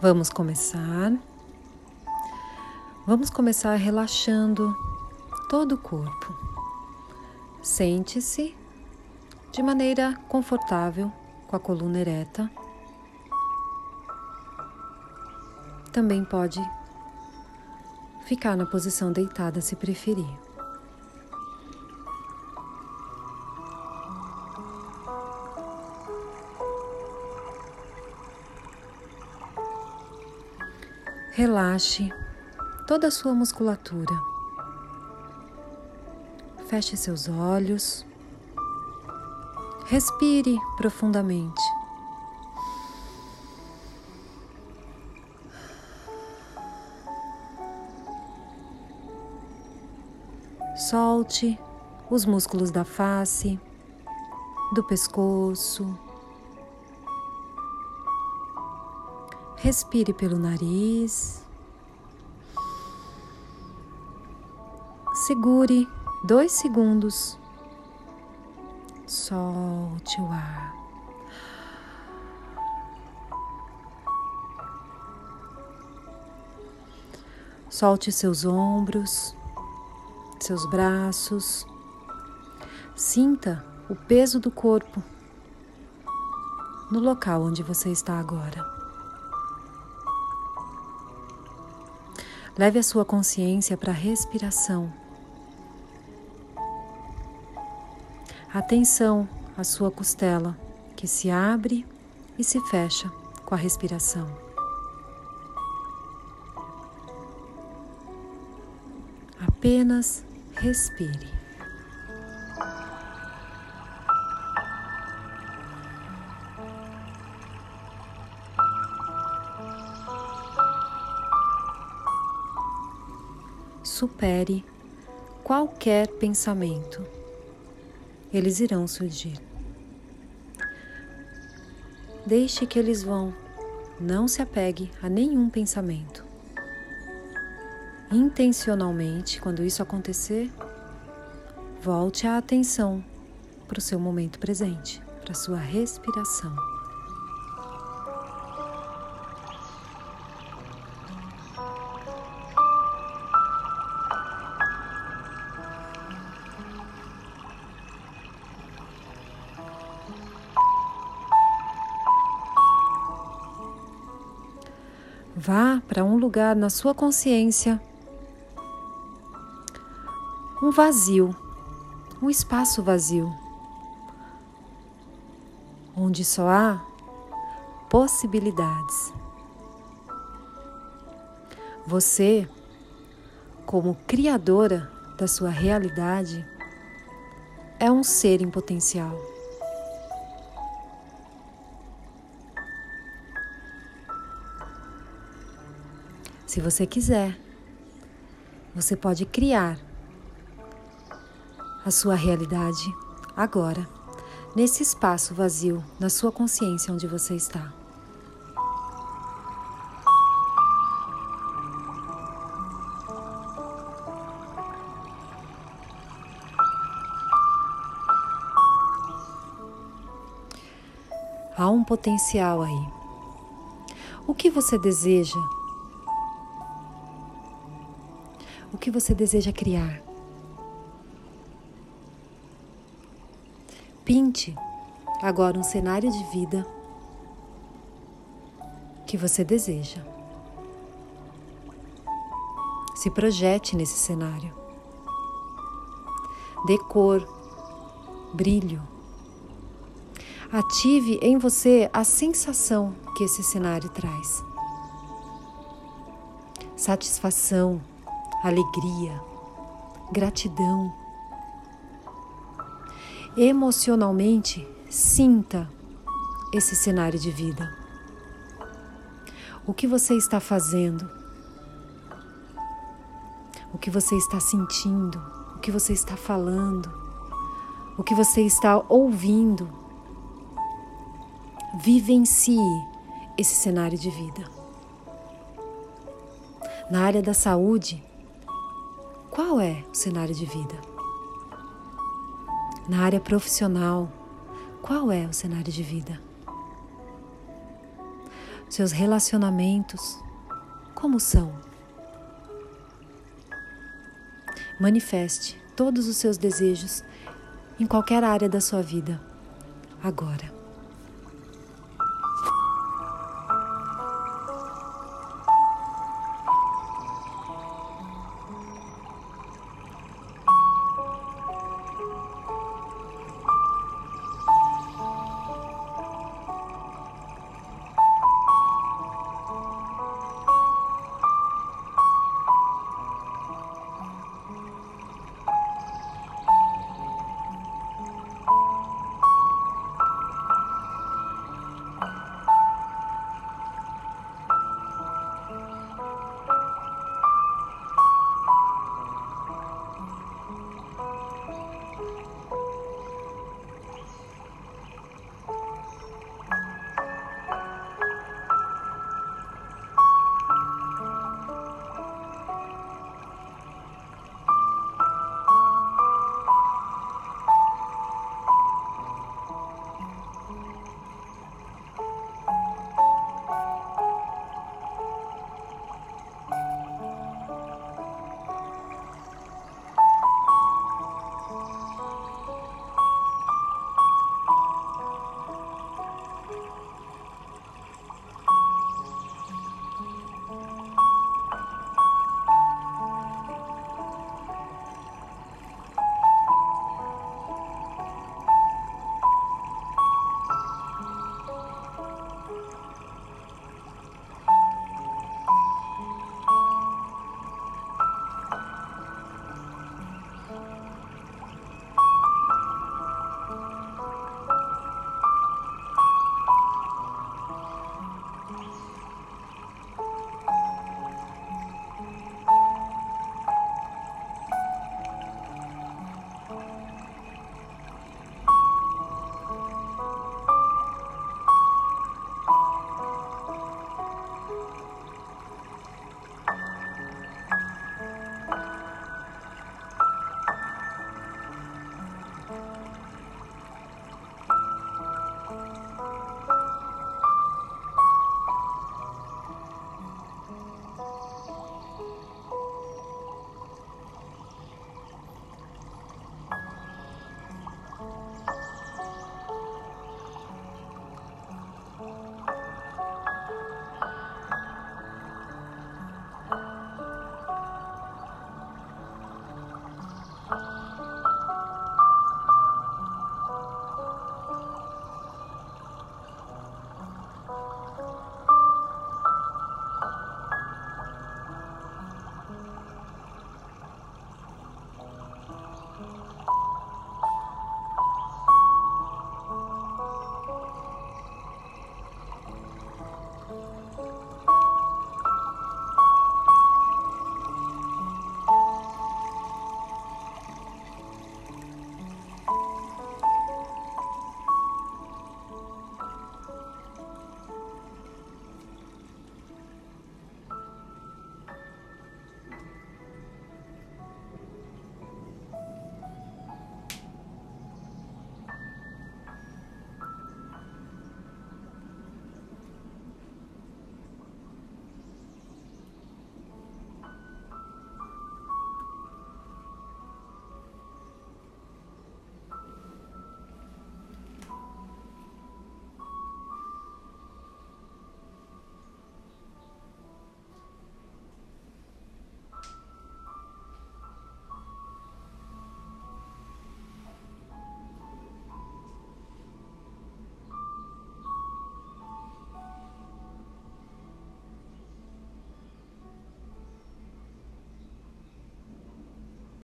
Vamos começar. Vamos começar relaxando todo o corpo. Sente-se de maneira confortável, com a coluna ereta. Também pode ficar na posição deitada se preferir. Relaxe toda a sua musculatura. Feche seus olhos. Respire profundamente. Solte os músculos da face, do pescoço, Respire pelo nariz. Segure dois segundos. Solte o ar. Solte seus ombros, seus braços. Sinta o peso do corpo no local onde você está agora. Leve a sua consciência para a respiração. Atenção à sua costela, que se abre e se fecha com a respiração. Apenas respire. Supere qualquer pensamento. Eles irão surgir. Deixe que eles vão. Não se apegue a nenhum pensamento. Intencionalmente, quando isso acontecer, volte a atenção para o seu momento presente, para a sua respiração. Vá para um lugar na sua consciência, um vazio, um espaço vazio, onde só há possibilidades. Você, como criadora da sua realidade, é um ser em potencial. Se você quiser, você pode criar a sua realidade agora, nesse espaço vazio, na sua consciência onde você está. Há um potencial aí. O que você deseja o que você deseja criar. Pinte agora um cenário de vida que você deseja. Se projete nesse cenário. Dê cor, brilho. Ative em você a sensação que esse cenário traz. Satisfação, alegria, gratidão. Emocionalmente, sinta esse cenário de vida. O que você está fazendo? O que você está sentindo? O que você está falando? O que você está ouvindo? Vivencie esse cenário de vida. Na área da saúde, qual é o cenário de vida? Na área profissional, qual é o cenário de vida? seus relacionamentos, como são. Manifeste todos os seus desejos em qualquer área da sua vida, agora.